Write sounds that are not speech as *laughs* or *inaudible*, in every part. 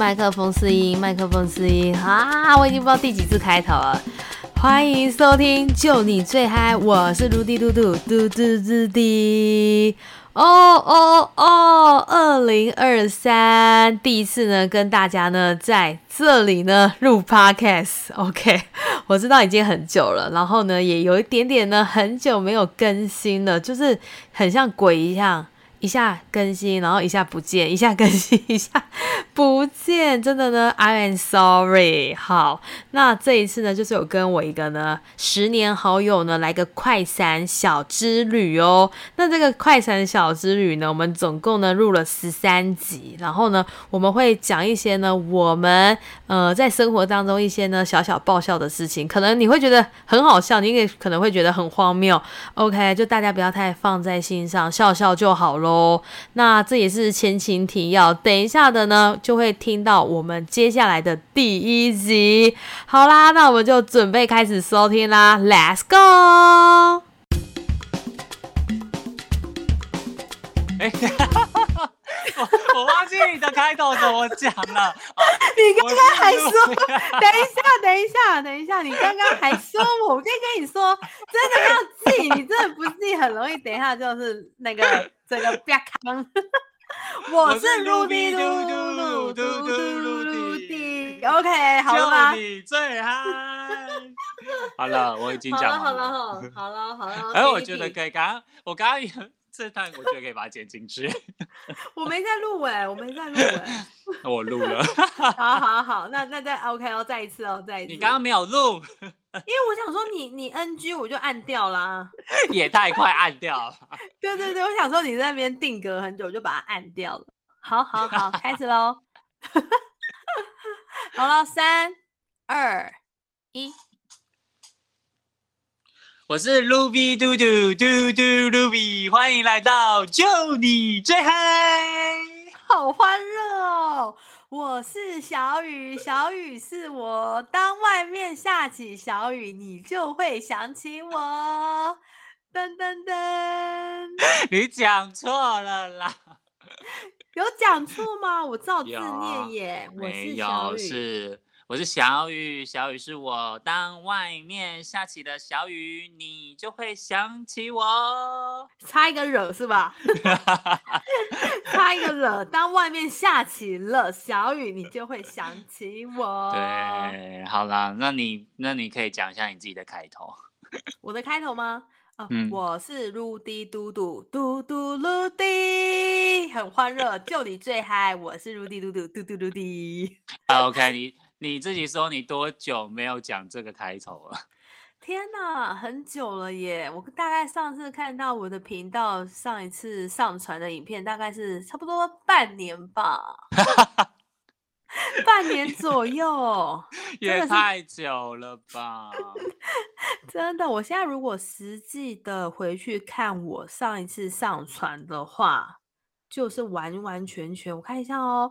麦克风试音，麦克风试音啊！我已经不知道第几次开头了。欢迎收听，就你最嗨，我是卢迪嘟嘟嘟嘟嘟滴。哦哦哦！二零二三第一次呢，跟大家呢在这里呢录 podcast。OK，我知道已经很久了，然后呢也有一点点呢很久没有更新了，就是很像鬼一样。一下更新，然后一下不见，一下更新，一下不见，真的呢，I am sorry。好，那这一次呢，就是有跟我一个呢十年好友呢来个快闪小之旅哦。那这个快闪小之旅呢，我们总共呢录了十三集，然后呢，我们会讲一些呢我们呃在生活当中一些呢小小爆笑的事情，可能你会觉得很好笑，你也可能会觉得很荒谬。OK，就大家不要太放在心上，笑笑就好了。哦，那这也是前情提要，等一下的呢就会听到我们接下来的第一集。好啦，那我们就准备开始收听啦，Let's go！哎，我我忘记你的开头怎么讲了。*laughs* 你刚刚还说，等一下，等一下，等一下，你刚刚还说，我就跟你说，真的要记，你真的不记很容易，等一下就是那个。这个不要看，*laughs* 我是 Rudy 嘟嘟嘟嘟嘟嘟滴，OK，好了吗？你最嗨。*laughs* 好了，我已经讲好了，好了，好了，好了。*laughs* 哎，我觉得可以，刚刚我刚刚这段，我觉得可以把它剪进去。*laughs* 我没在录哎，我没在录哎。我录了。好 *laughs* 好好，那那再 OK 哦，再一次哦，再一次。你刚刚没有录。因为我想说你你 NG 我就按掉啦，也太快按掉了。*laughs* 对对对，我想说你在那边定格很久，我就把它按掉了。好好好，开始喽。好了，三二一。我是 Ruby 嘟嘟嘟嘟 Ruby，欢迎来到就你最嗨，好欢乐哦。我是小雨，小雨是我。当外面下起小雨，你就会想起我。噔噔噔，你讲错了啦！有讲错吗？我照字念耶。*laughs* 我是小雨。我是小雨，小雨是我。当外面下起的小雨，你就会想起我。*laughs* 差一个惹是吧？*laughs* 差一个惹。当外面下起了小雨，你就会想起我。对，好啦，那你那你可以讲一下你自己的开头。*laughs* 我的开头吗？啊，我是露滴嘟嘟嘟嘟露滴，很欢乐，就你最嗨。我是露滴嘟嘟嘟嘟露滴。OK，你。你自己说，你多久没有讲这个开头了？*laughs* 天哪，很久了耶！我大概上次看到我的频道上一次上传的影片，大概是差不多半年吧，*laughs* 半年左右，也太久了吧？*laughs* 真的，我现在如果实际的回去看我上一次上传的话。就是完完全全，我看一下哦，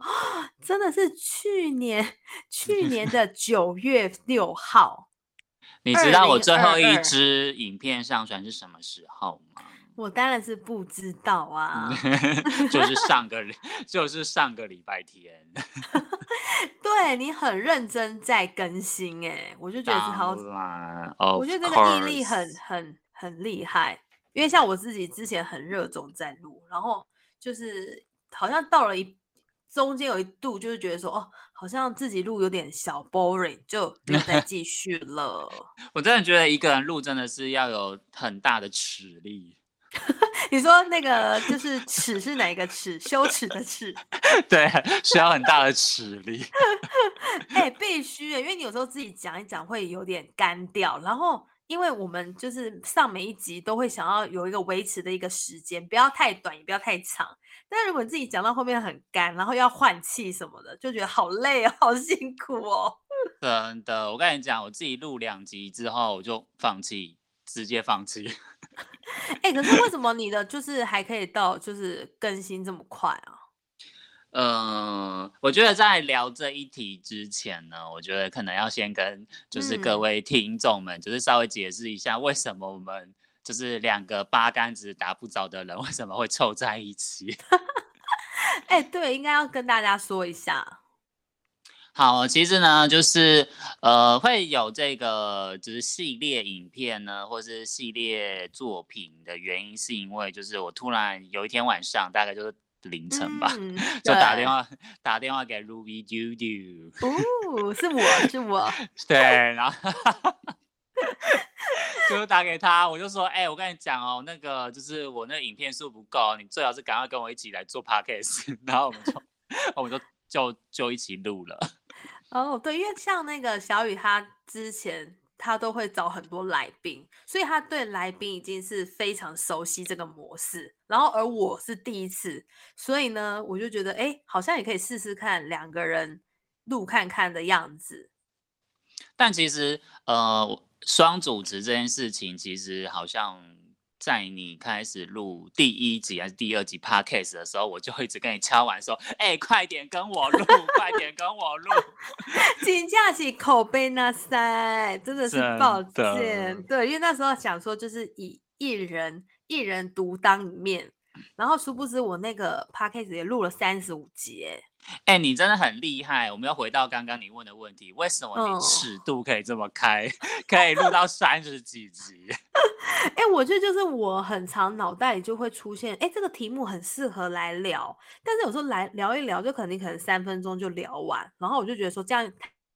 真的是去年 *laughs* 去年的 *laughs* 九月六号。你知道我最后一支影片上传是什么时候吗？我当然是不知道啊，*laughs* 就是上个就是上个礼拜天。对你很认真在更新哎，我就觉得是好，我觉得这个毅力很很很厉害，因为像我自己之前很热衷在录，然后。就是好像到了一中间有一度，就是觉得说哦，好像自己录有点小 boring，就不再 *laughs* 继续了。我真的觉得一个人录真的是要有很大的齿力。*laughs* 你说那个就是齿是哪个齿？羞耻的耻？*laughs* 对，需要很大的齿力。哎，必须，因为你有时候自己讲一讲会有点干掉，然后。因为我们就是上每一集都会想要有一个维持的一个时间，不要太短，也不要太长。但如果你自己讲到后面很干，然后要换气什么的，就觉得好累，好辛苦哦。*laughs* 真的，我跟你讲，我自己录两集之后我就放弃，直接放弃。哎，可是为什 *laughs* 么你的就是还可以到就是更新这么快啊？嗯，我觉得在聊这一题之前呢，我觉得可能要先跟就是各位听众们，就是稍微解释一下，为什么我们就是两个八竿子打不着的人，为什么会凑在一起？*laughs* 哎，对，应该要跟大家说一下。好，其实呢，就是呃，会有这个就是系列影片呢，或是系列作品的原因，是因为就是我突然有一天晚上，大概就是凌晨吧，嗯就打电话打电话给 Ruby Dudu，哦，是我是我，*laughs* 对，然后就打给他，我就说，哎、我跟你讲哦，那个就是我那个影片数不够，你最好是赶快跟我一起来做 podcast，*laughs* 然后我们就 *laughs* 我们就就就一起录了。哦，对，因为像那个小雨，他之前他都会找很多来宾，所以他对来宾已经是非常熟悉这个模式。然后而我是第一次，所以呢，我就觉得，哎，好像也可以试试看两个人录看看的样子。但其实，呃，双主持这件事情，其实好像在你开始录第一集还是第二集 podcast 的时候，我就一直跟你敲完说：“哎、快点跟我录，*laughs* 快点跟我录。*laughs* 请假起口碑那塞，真的是抱歉。对，因为那时候想说就是以一人一人独当一面，然后殊不知我那个 podcast 也录了三十五集，哎，”哎、你真的很厉害。我们要回到刚刚你问的问题，为什么你嗯尺度可以这么开，*laughs* 可以录 *laughs* 到三十几集？*laughs* 哎，我觉得就是我很常脑袋里就会出现，哎，这个题目很适合来聊，但是有时候来聊一聊，就可能你可能三分钟就聊完，然后我就觉得说这样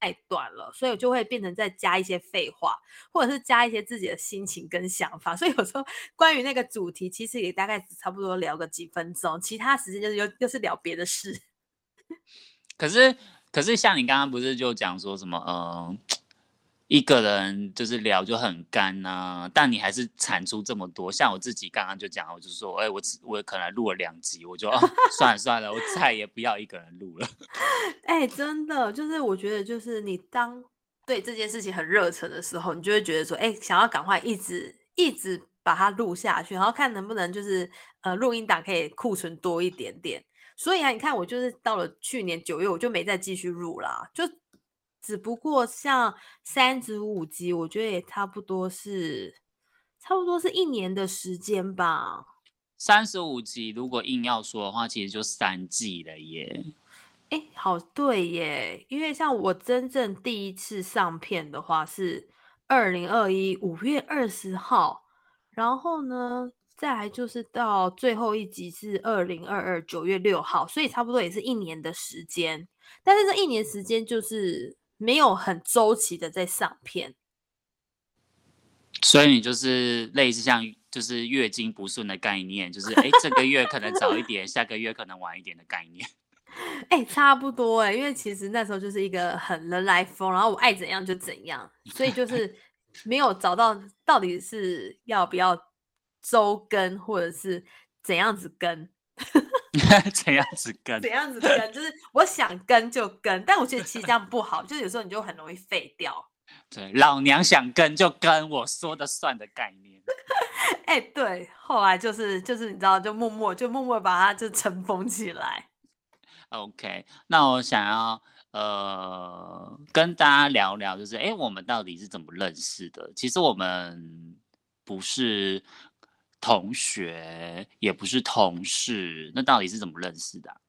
太短了，所以我就会变成再加一些废话，或者是加一些自己的心情跟想法，*laughs* 所以有时候关于那个主题，其实也大概只差不多聊个几分钟，其他时间就是又又是聊别的事。*laughs* 可是，可是像你刚刚不是就讲说什么，嗯，一个人就是聊就很干呐、但你还是产出这么多。像我自己刚刚就讲，我就说，哎、我只我可能录了两集，我就、哦、*laughs* 算了算了，我再也不要一个人录了。*laughs* 哎、真的，就是我觉得，就是你当对这件事情很热忱的时候，你就会觉得说，哎、想要赶快一直一直把它录下去，然后看能不能就是呃录音档可以库存多一点点。所以啊，你看我就是到了去年九月，我就没再继续录啦，就只不过像三十五集，我觉得也差不多是差不多是一年的时间吧。三十五集，如果硬要说的话，其实就三季了耶。哎，好对耶，因为像我真正第一次上片的话是二零二一五月二十号，然后呢，再来就是到最后一集是二零二二九月六号，所以差不多也是一年的时间。但是这一年时间就是没有很周期的在上片，所以你就是类似像就是月经不顺的概念，就是哎、这个月可能早一点，下个月可能晚一点的概念。*laughs* 哎，差不多哎，因为其实那时候就是一个很人来疯，然后我爱怎样就怎样，所以就是没有找到到底是要不要周更，或者是怎样子更，*laughs* 怎样子跟怎样子跟，就是我想跟就跟，但我觉得其实这样不好，就是有时候你就很容易废掉。*laughs* 对老娘想跟就跟我说的算的概念。*laughs* 哎，对，后来就是就是你知道，就默默就默默把它就尘封起来。OK，那我想要呃跟大家聊聊，就是哎，诶我们到底是怎么认识的？其实我们不是同学，也不是同事，那到底是怎么认识的、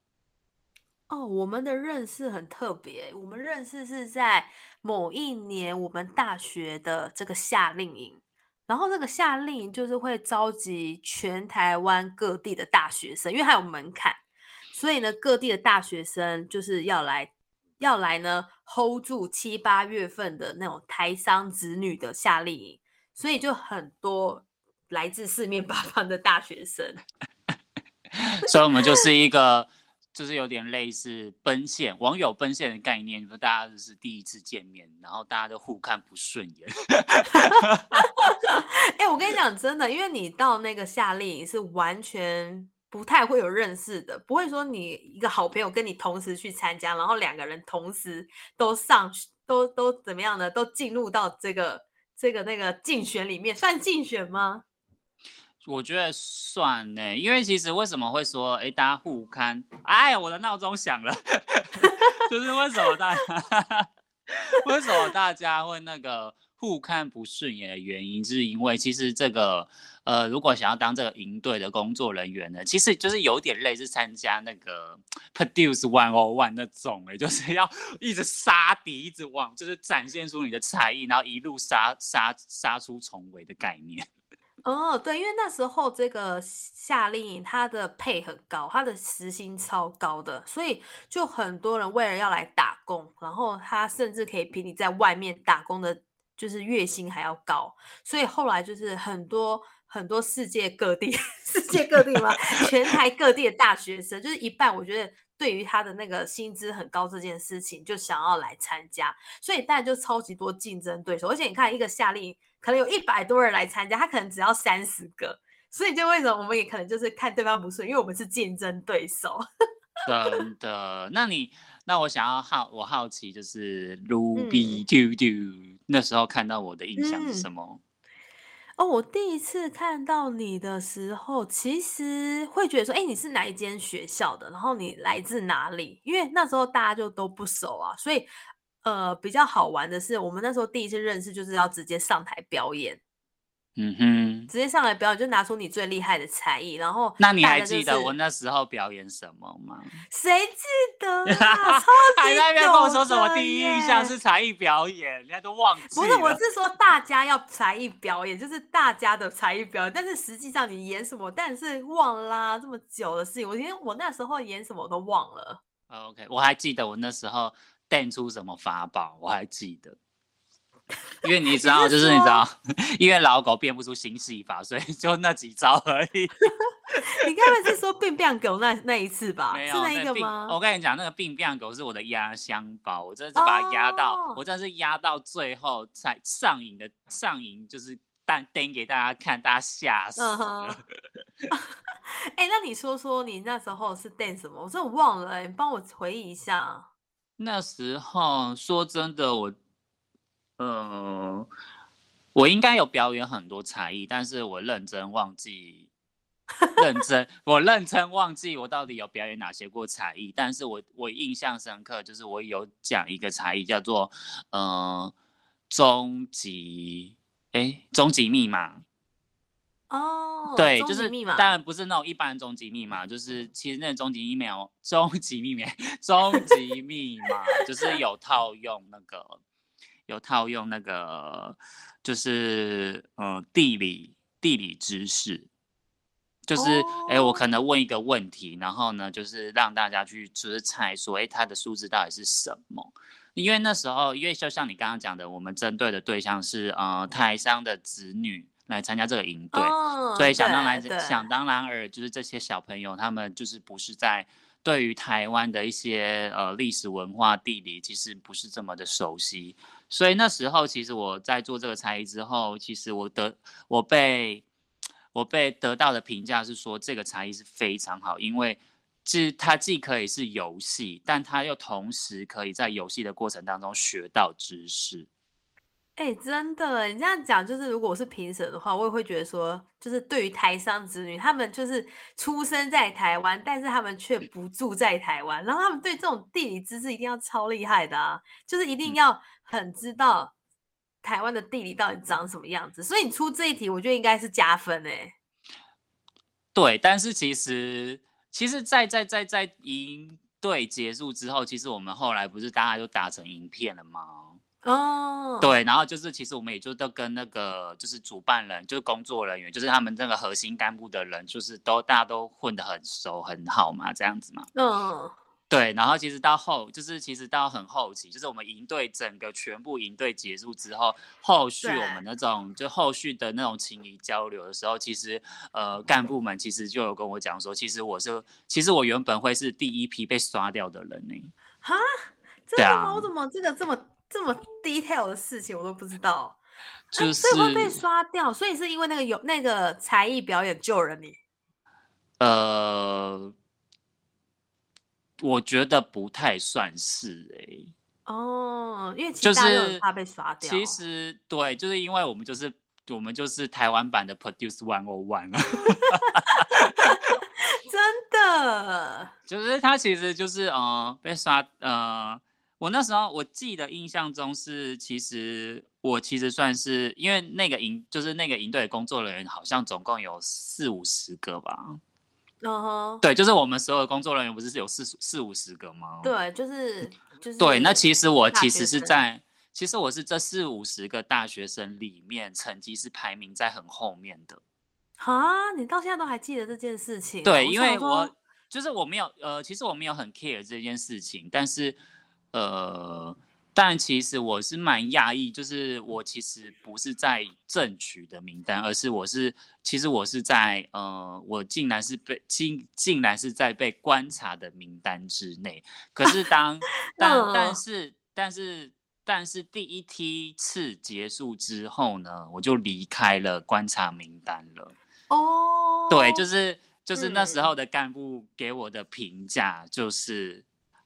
哦，我们的认识很特别，我们认识是在某一年我们大学的这个夏令营，然后这个夏令营就是会召集全台湾各地的大学生，因为它有门槛，所以呢，各地的大学生就是要来要来呢 hold 住七八月份的那种台商子女的夏令营，所以就很多来自四面八方的大学生。*laughs* 所以我们就是一个，就是有点类似奔现网友奔现的概念，就是大家就是第一次见面，然后大家都互看不顺眼。*laughs* 哎、我跟你讲，真的，因为你到那个夏令营是完全不太会有认识的，不会说你一个好朋友跟你同时去参加，然后两个人同时都上，都都怎么样呢？都进入到这个这个那个竞选里面，算竞选吗？我觉得算呢，因为其实为什么会说，哎，大家互看？哎，我的闹钟响了，*laughs* 就是为什么大家，为什么大家会那个互看不顺眼的原因，是因为其实这个呃，如果想要当这个营队的工作人员呢，其实就是有点类似参加那个 Produce One O One 那种哎，就是要一直杀敌，一直往就是展现出你的才艺，然后一路杀杀杀出重围的概念。哦，对，因为那时候这个夏令营它的配很高，它的时薪超高的，所以就很多人为了要来打工，然后他甚至可以比你在外面打工的，就是月薪还要高，所以后来就是很多很多世界各地，*laughs* 世界各地吗？全台各地的大学生，就是一半，我觉得对于他的那个薪资很高这件事情，就想要来参加，所以当然就超级多竞争对手，而且你看一个夏令营。可能有一百多人来参加，他可能只要三十个，所以就为什么我们也可能就是看对方不顺，因为我们是竞争对手。*laughs* 真的？那你那我想要好，我好奇就是 Ruby Do Do 那时候看到我的印象是什么？哦，我第一次看到你的时候，其实会觉得说，哎，你是哪一间学校的？然后你来自哪里？因为那时候大家就都不熟啊，所以。呃，比较好玩的是，我们那时候第一次认识，就是要直接上台表演。嗯哼，直接上来表演，就拿出你最厉害的才艺，然后那你还记得我那时候表演什么吗？*laughs* 谁记得？*laughs* 超还在跟我说什么？第一印象是才艺表演，人家都忘记。不是，我是说大家要才艺表演，就是大家的才艺表演，但是实际上你演什么，但是忘啦，这么久的事情，我因为我那时候演什么我都忘了。OK，我还记得我那时候。变出什么法宝，我还记得，因为你知道，就是你知道，*laughs* 因为老狗变不出新戏法，所以 *laughs* 就那几招而已。*laughs* 你刚才是说变变狗那那一次吧？没有那个吗？我跟你讲，那个变变狗是我的压箱宝，我真的是把它压到，我真的是压到最后才上瘾的上瘾，就是但登给大家看，大家吓死了。哎，那你说说你那时候是登什么？我真的忘了，你帮我回忆一下。那时候说真的，我，呃，我应该有表演很多才艺，但是我认真忘记，认真，我认真忘记我到底有表演哪些过才艺。但是我我印象深刻，就是我有讲一个才艺叫做，呃，终极，哎，终极密码。哦，对，就是当然不是那种一般终极密码，就是其实那终极密码，终极密码，终极密码就是有套用那个，有套用那个，就是呃地理地理知识，就是哎我可能问一个问题，然后呢就是让大家去就是猜说哎它的数字到底是什么，因为那时候因为就像你刚刚讲的，我们针对的对象是呃台商的子女。来参加这个营队，所以想当然想当然尔，就是这些小朋友他们就是不是在对于台湾的一些呃历史文化地理其实不是这么的熟悉，所以那时候其实我在做这个才艺之后，其实我得我被我被得到的评价是说这个才艺是非常好，因为既它既可以是游戏，但它又同时可以在游戏的过程当中学到知识。哎，真的，你这样讲，就是如果我是评审的话，我也会觉得说，就是对于台商子女，他们就是出生在台湾，但是他们却不住在台湾，然后他们对这种地理知识一定要超厉害的啊，就是一定要很知道台湾的地理到底长什么样子。所以你出这一题，我觉得应该是加分哎。对，但是其实，其实，在在在在营队结束之后，其实我们后来不是大家就打成影片了吗？哦，对，然后就是其实我们也就都跟那个就是主办人，就是工作人员，就是他们那个核心干部的人，就是都大家都混得很熟很好嘛，这样子嘛。嗯，对，然后其实到后，就是其实到很后期，就是我们营队整个全部营队结束之后，后续我们那种就后续的那种情谊交流的时候，其实呃干部们其实就有跟我讲说，其实我是其实我原本会是第一批被刷掉的人呢。哈，真的吗？我怎么这个这么？这么 detail 的事情我都不知道，就是会被刷掉，所以是因为那个有那个才艺表演救了你。呃，我觉得不太算是哎。哦，因为就是怕被刷掉。其实对，就是因为我们就是我们就是台湾版的 Produce One O One *laughs* 真的，就是他其实就是呃被刷呃。我那时候我记得印象中是，其实我其实算是因为那个营就是那个营队工作人员好像总共有四五十个吧。嗯哼，对，就是我们所有的工作人员不是有四四五十个吗？对，就是就是对，那其实我其实是在，其实我是这四五十个大学生里面成绩是排名在很后面的。哈，你到现在都还记得这件事情哦？对，因为我就是我没有呃，其实我没有很 care 这件事情，但是呃，但其实我是蛮讶异，就是我其实不是在正取的名单，而是我是其实我是在呃，我竟然是被竟竟然是在被观察的名单之内。可是当 *laughs* 但嗯但是但是但是第一梯次结束之后呢，我就离开了观察名单了。哦，对，就是就是那时嗯候的干部给我的评价就是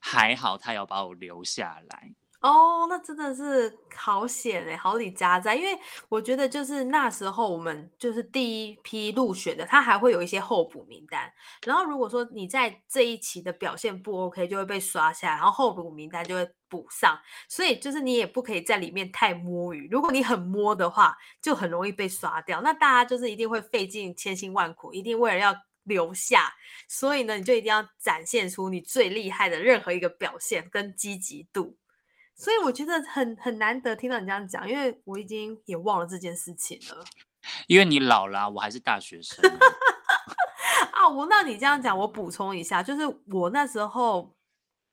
还好，他有把我留下来。哦，那真的是好险哎，好礼加在，因为我觉得就是那时候我们就是第一批入选的，他还会有一些候补名单，然后如果说你在这一期的表现不 OK，就会被刷下来，然后候补名单就会补上，所以就是你也不可以在里面太摸鱼，如果你很摸的话，就很容易被刷掉。那大家就是一定会费尽千辛万苦，一定为了要留下，所以呢，你就一定要展现出你最厉害的任何一个表现跟积极度。所以我觉得很很难得听到你这样讲，因为我已经也忘了这件事情了因为你老了啊、我还是大学生啊。*laughs* 啊。我那你这样讲，我补充一下，就是我那时候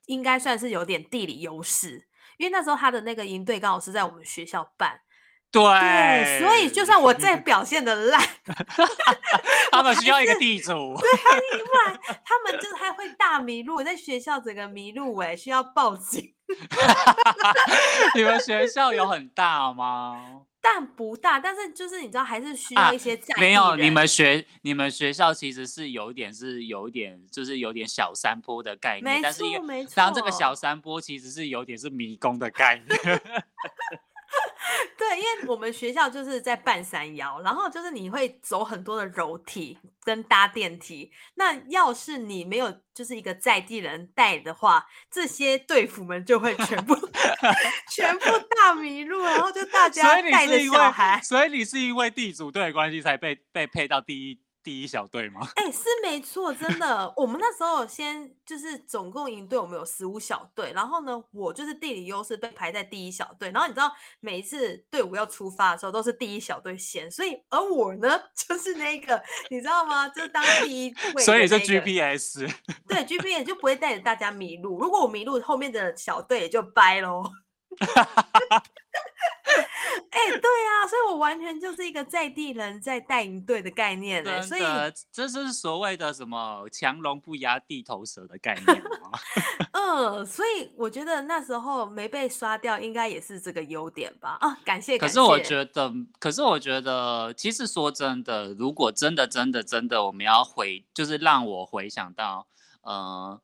应该算是有点地理优势，因为那时候他的那个营队刚好是在我们学校办，对，对，所以就算我再表现的烂，*laughs* 他们需要一个地主。*laughs* 另外他们就是还会大迷路，在学校整个迷路哎、需要报警。*laughs* 你们学校有很大吗？但不大，但是就是你知道，还是需啊要一些没有，你人们学你们学校其实是有一点是有一点就是有点小山坡的概念，没但是因为错没错。当这个小山坡其实是有点是迷宫的概念。*laughs* 对，因为我们学校就是在半山腰，然后就是你会走很多的楼梯跟搭电梯。那要是你没有就是一个在地人带的话，这些队服们就会全部 *laughs* 全部大迷路，然后就大家带着小孩，所以你是因为地主队的关系才被被配到第一第一小队吗？哎、是没错，真的。我们那时候先就是总共营队，我们有十五小队，然后呢，我就是地理优势被排在第一小队。然后你知道，每一次队伍要出发的时候，都是第一小队先，所以而我呢，*laughs* 就是那个你知道吗？就是当第一位，所以是 GPS。对 GPS 就不会带着大家迷路。如果我迷路，后面的小队也就掰喽。*laughs* 哎、对啊，所以我完全就是一个在地人在带营队的概念呢、所以这是所谓的什么强龙不压地头蛇的概念吗？*laughs* 嗯，所以我觉得那时候没被刷掉，应该也是这个优点吧？啊，感谢。感可是我谢觉得，可是我觉得，其实说真的，如果真的、真的、真的，我们要回，就是让我回想到，呃，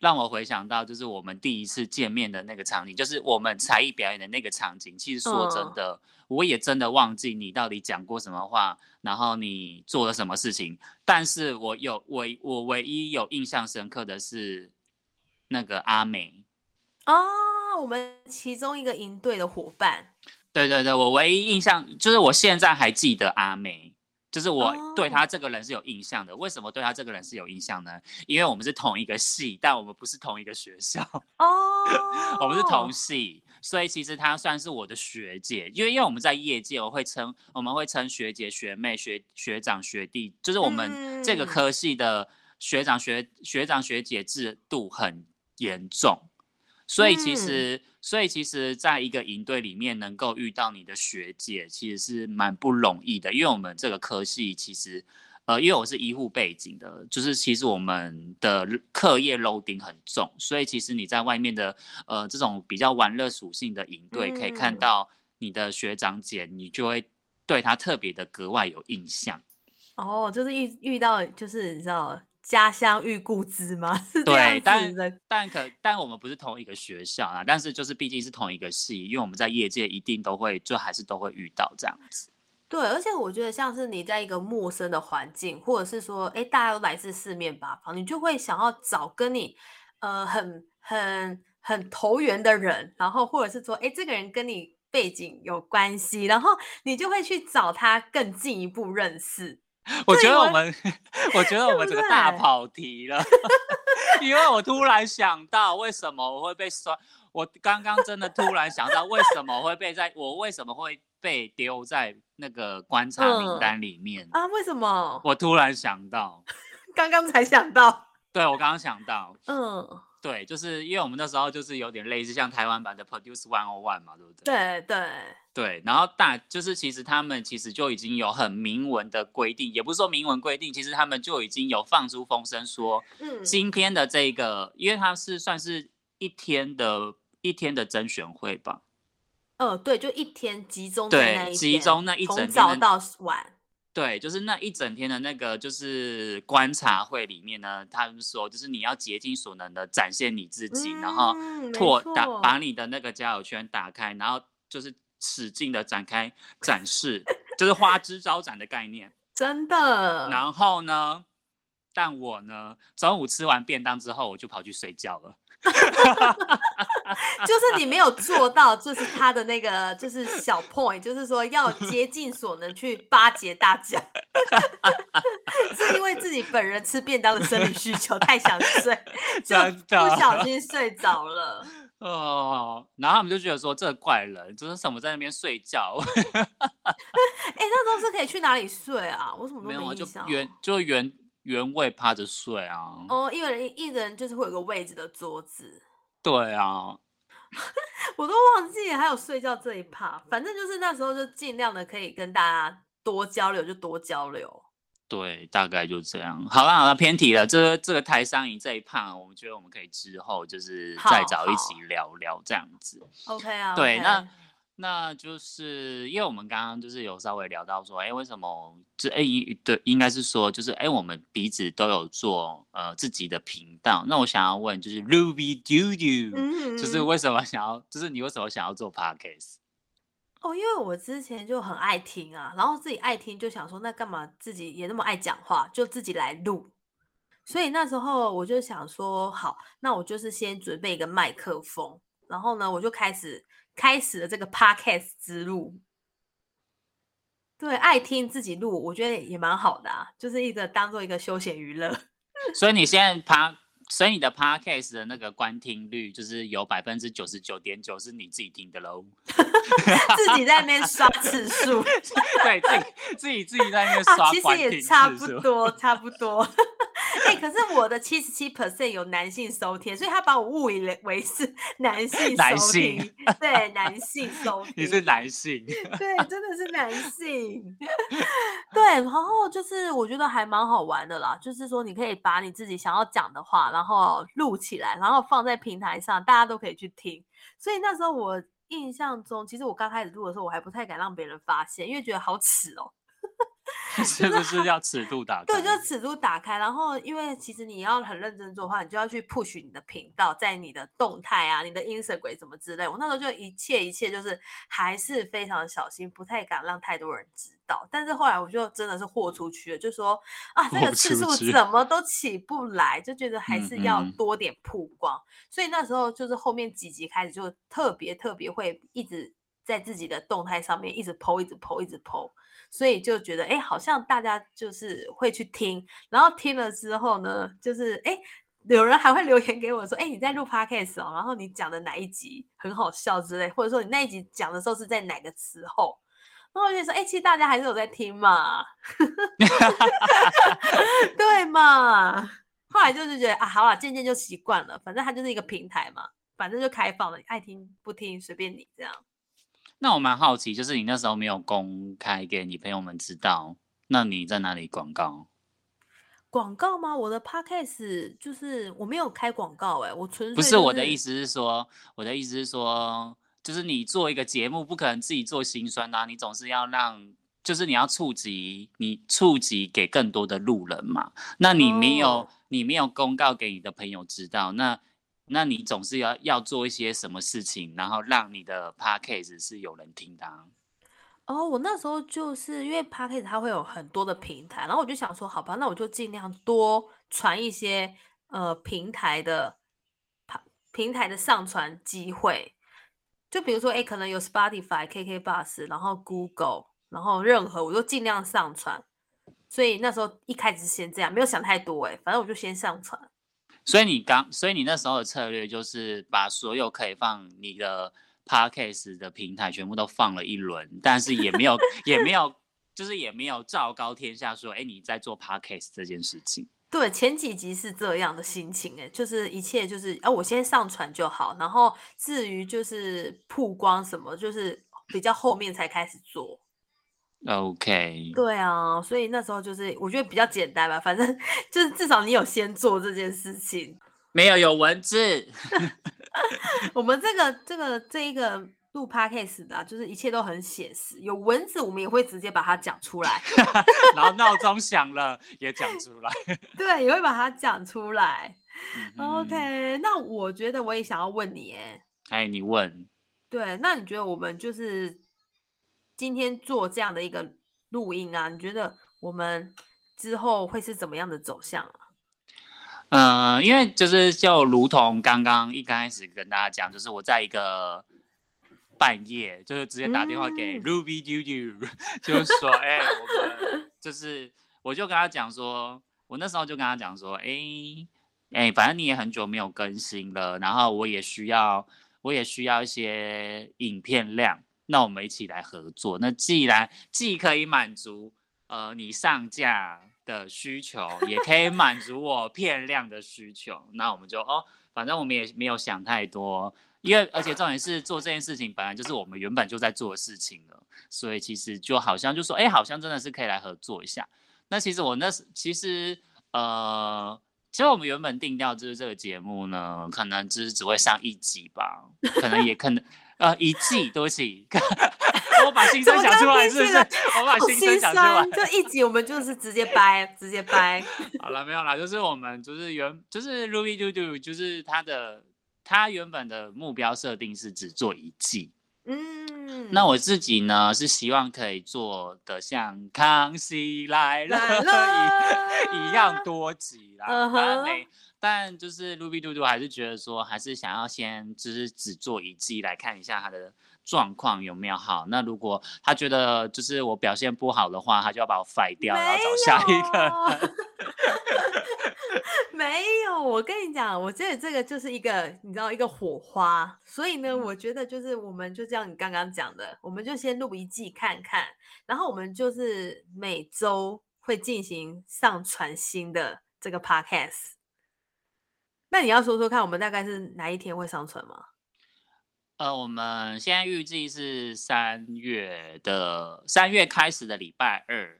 让我回想到，就是我们第一次见面的那个场景，就是我们才艺表演的那个场景。其实说真嗯的，我也真的忘记你到底讲过什么话，然后你做了什么事情。但是我有唯我唯一有印象深刻的是那个阿美。哦，我们其中一个营队的伙伴，对对对，我唯一印象就是我现在还记得阿梅，就是我对哦她这个人是有印象的。为什么对他这个人是有印象呢？因为我们是同一个系，但我们不是同一个学校，哦，*laughs* 我们是同系，所以其实他算是我的学姐。因为因为我们在业界，我会称我们会称学姐、学妹、学学长、学弟，就是我们这个嗯科系的学长学学长学姐制度很严重。所以其嗯实，所以其实，在一个营队里面能够遇到你的学姐，其实是蛮不容易的。因为我们这个科系其实，呃，因为我是医护背景的，就是其实我们的课业 loading 很重，所以其实你在外面的呃这种比较玩乐属性的营队，可以看嗯到你的学长姐，你就会对她特别的格外有印象。哦，就是遇遇到，就是你知道家乡遇故知吗？*laughs* 对，子但。但可但我们不是同一个学校啊，但是就是毕竟是同一个系，因为我们在业界一定都会，就还是都会遇到这样子。对，而且我觉得像是你在一个陌生的环境，或者是说，哎，大家都来自四面八方，你就会想要找跟你，呃，很很很投缘的人，然后或者是说，哎，这个人跟你背景有关系，然后你就会去找他更进一步认识。我觉得我们，我觉得我们这个大跑题了，*laughs* 因为我突然想到，为什么我会被刷？我刚刚真的突然想到，为什么会被在我为什么会被丢在那个观察名单里面啊？为什么？我突然想到，*laughs* 刚刚才想到，对我刚刚想到，嗯。对，就是因为我们那时候就是有点类似像台湾版的 Produce One O One 嘛，对不对？对对对，然后大就是其实他们其实就已经有很明文的规定，也不是说明文规定，其实他们就已经有放出风声说，嗯，今天的这个，因为它是算是一天的一天的甄选会吧？呃，对，就一天集中对，集中那一整天，从早到晚。对，就是那一整天的那个就是观察会里面呢，他们说就是你要竭尽所能的展现你自己，然后拓打把你的那个交友圈打开，然后就是使劲的展开展示，就是花枝招展的概念。*laughs* 真的。然后呢，但我呢，中午吃完便当之后，我就跑去睡觉了。*laughs* 就是你没有做到，就是他的那个就是小 point，就是说要竭尽所能去巴结大家，*laughs* 是因为自己本人吃便当的生理需求太想睡，*laughs* 就不小心睡着了。哦，然后他们就觉得说这怪人，就是什么在那边睡觉。哎，那都是可以去哪里睡啊？我什么都没有，就原就原原位趴着睡啊。哦，一人一人就是会有个位置的桌子。对啊。*laughs* 我都忘记还有睡觉这一趴，反正就是那时候就尽量的可以跟大家多交流，就多交流。对，大概就这样。好了好了，偏题了。这这个台商营这一趴，我们觉得我们可以之后就是再找一起聊聊这样子。OK 啊。对，那。那就是因为我们刚刚就是有稍微聊到说，哎，为什么这哎对，应该是说就是哎，我们彼此都有做呃自己的频道。那我想要问，就是 Ruby Dodo，就是为什么想要，就是你为什么想要做 Podcast？哦，因为我之前就很爱听啊，然后自己爱听就想说，那干嘛自己也那么爱讲话，就自己来录。所以那时候我就想说，好，那我就是先准备一个麦克风，然后呢，我就开始。开始了这个 podcast 之路，对，爱听自己录，我觉得也蛮好的啊，就是一个当做一个休闲娱乐。*laughs* 所以你现在旁所以你的 podcast 的那个观听率就是有百分之九十九点九是你自己听的喽，*laughs* 自己在那边刷次数，*laughs* 对，自己自己自己在那边刷，其实也差不多，*laughs* 差不多。哎，可是我的七十七 percent 有男性收听，所以他把我误以为是男性收听。对，男性收听。你是男性。对，真的是男性。对，然后就是我觉得还蛮好玩的啦，就是说你可以把你自己想要讲的话，然后录起来，然后放在平台上，大家都可以去听。所以那时候我印象中，其实我刚开始录的时候，我还不太敢让别人发现，因为觉得好耻哦。*laughs* 是不是要尺度打开？对，就尺度打开。然后，因为其实你要很认真做的话，你就要去 push 你的频道，在你的动态啊、你的 Instagram 什么之类。我那时候就一切一切就是还是非常小心，不太敢让太多人知道。但是后来我就真的是豁出去了，就说啊，这个次数怎么都起不来，就觉得还是要多点曝光。所以那时候就是后面几集开始就特别特别会一直在自己的动态上面一直 po，一直 po，一直 po。所以就觉得，哎，好像大家就是会去听，然后听了之后呢，就是哎，有人还会留言给我说，哎，你在录 podcast 哦，然后你讲的哪一集很好笑之类，或者说你那一集讲的时候是在哪个时候，然后我就说，哎，其实大家还是有在听嘛，*laughs* 对嘛？后来就是觉得啊，好了，渐渐就习惯了，反正它就是一个平台嘛，反正就开放了，爱听不听随便你这样。那我蛮好奇，就是你那时候没有公开给你朋友们知道，那你在哪里广告？广告吗？我的 podcast 就是我没有开广告，哎，我纯粹不是我的意思是说，我的意思是说，就是你做一个节目，不可能自己做心酸啊，你总是要让，就是你要触及你触及给更多的路人嘛。那你没有，你没有公告给你的朋友知道，那。那你总是要要做一些什么事情，然后让你的 podcast 是有人听的。哦，我那时候就是因为 podcast 它会有很多的平台，然后我就想说，好吧，那我就尽量多传一些呃平台的平台的上传机会。就比如说，哎，可能有 Spotify、KK Bus，然后 Google，然后任何我都尽量上传。所以那时候一开始是先这样，没有想太多，哎，反正我就先上传。所以你刚，所以你那时候的策略就是把所有可以放你的 Podcast 的平台全部都放了一轮，但是也没有，*laughs* 也没有，就是也没有昭告天下说，哎，你在做 Podcast 这件事情。对，前几集是这样的心情，哎，就是一切就是，啊，我先上传就好，然后至于就是曝光什么，就是比较后面才开始做。OK，对啊，所以那时候就是我觉得比较简单吧，反正就是至少你有先做这件事情，没有有文字。*laughs* 我们这个这个这一个录 Podcast 的，就是一切都很写实，有文字我们也会直接把它讲出来，*laughs* 然后闹钟响了也讲出来，*laughs* 对，也会把它讲出来。OK，那我觉得我也想要问你，哎，哎，你问，对，那你觉得我们就是。今天做这样的一个录音啊，你觉得我们之后会是怎么样的走向啊？嗯，因为就是就如同刚刚一开始跟大家讲，就是我在一个半夜，就是直接打电话给 Ruby Dudu，*laughs* 就是说，哎，我们 *laughs* 就是我就跟他讲说，我那时候就跟他讲说，哎哎，反正你也很久没有更新了，然后我也需要，我也需要一些影片量。那我们一起来合作。那既然既可以满足呃你上架的需求，也可以满足我片量的需求，那我们就哦，反正我们也没有想太多，因为而且重点是做这件事情本来就是我们原本就在做的事情了，所以其实就好像就说，哎，好像真的是可以来合作一下。那其实我那时其实呃，其实我们原本定调就是这个节目呢，可能只是只会上一集吧，可能也可能。呃，一季多起，我把心声讲出来是不是？我把心声讲出来，就一集我们就是直接掰，直接掰。好了，没有啦，就是我们就是原就是 Ruby Do Do，就是他的他原本的目标设定是只做一季。嗯，那我自己呢是希望可以做的像康熙来了一样多集啦。但就是 Ruby 嘟嘟还是觉得说，还是想要先就是只做一季来看一下他的状况有没有好。那如果他觉得就是我表现不好的话，他就要把我废掉，然后找下一个。*laughs* 没有，我跟你讲，我觉得这个就是一个你知道一个火花。所以呢，我觉得就是我们就像你刚刚讲的，我们就先录一季看看，然后我们就是每周会进行上传新的这个 podcast。那你要说说看，我们大概是哪一天会上传吗？呃，我们现在预计是三月的三月开始的礼拜二。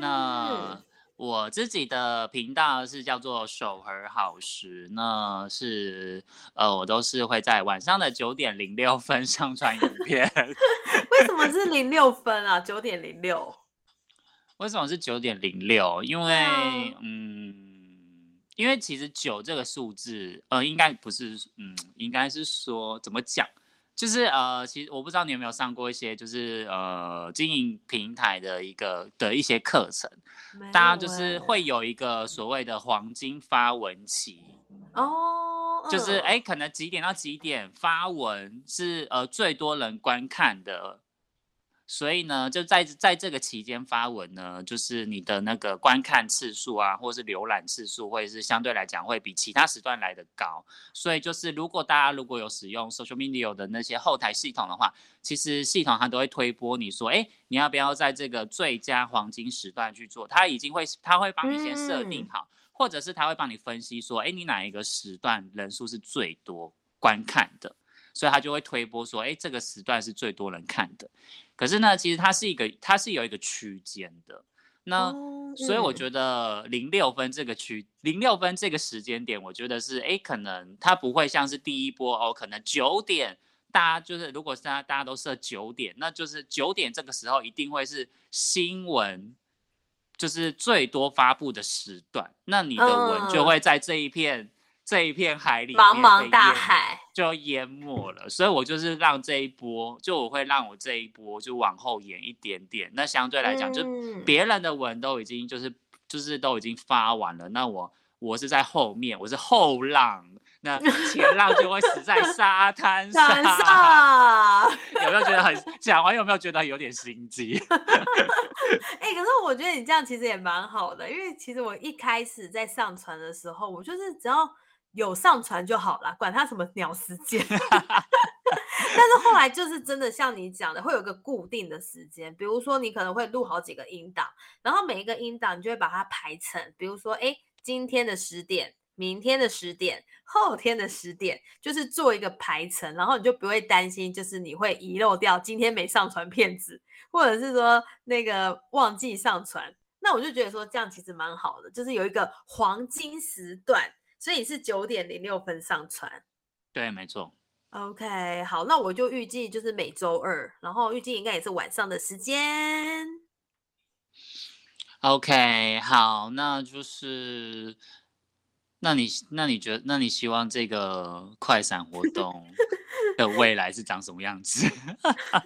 那我自己的频道是叫做守和好时，那是呃，我都是会在晚上的九点零六分上传影片。*laughs* 为什么是零六分啊？九点零六？为什么是九点零六？因为嗯。因为其实九这个数字，呃，应该不是，嗯，应该是说怎么讲，就是呃，其实我不知道你有没有上过一些，就是呃，经营平台的一个的一些课程，大家就是会有一个所谓的黄金发文期哦，就是哎，可能几点到几点发文是呃最多人观看的。所以呢，就在在这个期间发文呢，就是你的那个观看次数啊，或者是浏览次数，会是相对来讲会比其他时段来的高。所以就是如果大家如果有使用 social media 的那些后台系统的话，其实系统它都会推播你说，哎，你要不要在这个最佳黄金时段去做？它已经会，它会帮你先设定好，或者是它会帮你分析说，哎，你哪一个时段人数是最多观看的？所以他就会推波说，哎，这个时段是最多人看的。可是呢，其实它是一个，它是有一个区间的。那所以我觉得零六分这个区，零六分这个时间点，我觉得是哎，可能它不会像是第一波哦，可能九点，大家就是如果是大家都设九点，那就是九点这个时候一定会是新闻，就是最多发布的时段，那你的文就会在这一片。这一片海里，茫茫大海就淹没了，所以我就是让这一波，就我会让我这一波就往后延一点点。那相对来讲，就别人的文都已经就是就是都已经发完了，那我我是在后面，我是后浪，那前浪就会死在沙滩上。有没有觉得很讲完？有没有觉得有点心机？*laughs* 哎、可是我觉得你这样其实也蛮好的，因为其实我一开始在上传的时候，我就是只要有上传就好了，管它什么鸟时间。*laughs* 但是后来就是真的像你讲的，会有个固定的时间，比如说你可能会录好几个音档，然后每一个音档你就会把它排成，比如说哎，今天的十点。明天的十点，后天的十点，就是做一个排程，然后你就不会担心，就是你会遗漏掉今天没上传片子，或者是说那个忘记上传。那我就觉得说这样其实蛮好的，就是有一个黄金时段，所以你是九点零六分上传。对，没错。OK，好，那我就预计就是每周二，然后预计应该也是晚上的时间。OK，好，那就是，那你那你觉得，那你希望这个快闪活动 *laughs* 的未来是长什么样子？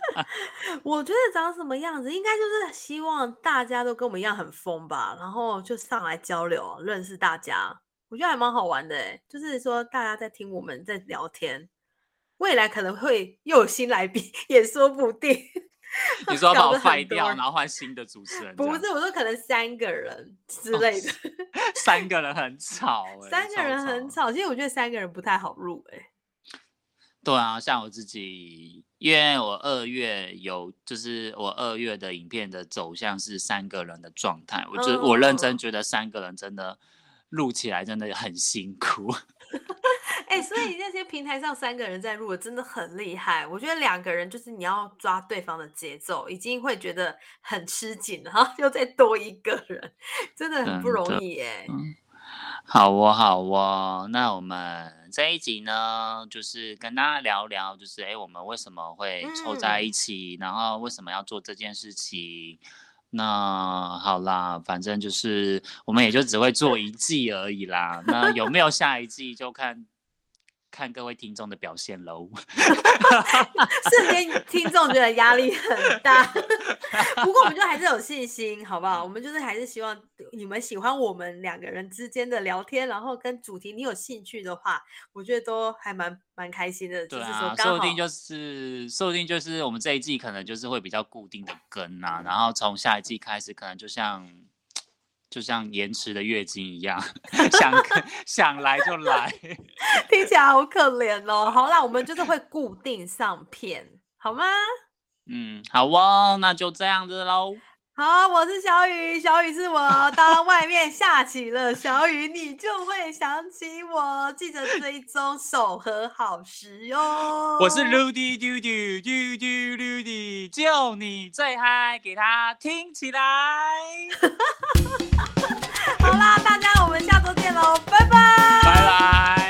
*laughs* 我觉得长什么样子，应该就是希望大家都跟我们一样很疯吧，然后就上来交流，认识大家，我觉得还蛮好玩的哎就是说大家在听我们在聊天，未来可能会又有新来宾，也说不定。*laughs* 你说要把我废掉，然后换新的主持人？不是，我说可能三个人之哦类的，*laughs* 三个人很吵、欸，三个人很吵。吵。其实我觉得三个人不太好录诶对啊，像我自己，因为我二月有，就是我二月的影片的走向是三个人的状态，我觉得我认真哦觉得三个人真的录起来真的很辛苦。*laughs* 哎、所以那些平台上三个人在录真的很厉害。我觉得两个人就是你要抓对方的节奏，已经会觉得很吃紧了，然后又再多一个人，真的很不容易耶。嗯，好哦，好哦，那我们这一集呢，就是跟大家聊聊，就是诶，我们为什么会凑在嗯一起，然后为什么要做这件事情。那好啦，反正就是我们也就只会做一季而已啦。那有没有下一季就看看各位听众的表现喽。瞬间听众觉得压力很大，*laughs* 不过我们就还是有信心，好不好？我们就是还是希望你们喜欢我们两个人之间的聊天，然后跟主题你有兴趣的话，我觉得都还蛮蛮开心的。对就是说啊，说不定就是，说不定就是我们这一季可能就是会比较固定的跟啊，然后从下一季开始，可能就像就像延迟的月经一样，*laughs* 想想来就来。*laughs* 听起来好可怜哦。好啦，我们就是会固定上片，好吗？嗯，好哦，那就这样子喽。好，我是小雨，小雨是我。当外面下起了小雨，你就会想起我。记得追踪守和好时哟。我是 Rudy 嘟嘟嘟嘟 Rudy，就你最嗨，给他听起来。*laughs* 好啦，大家我们下周见喽，拜拜。拜拜。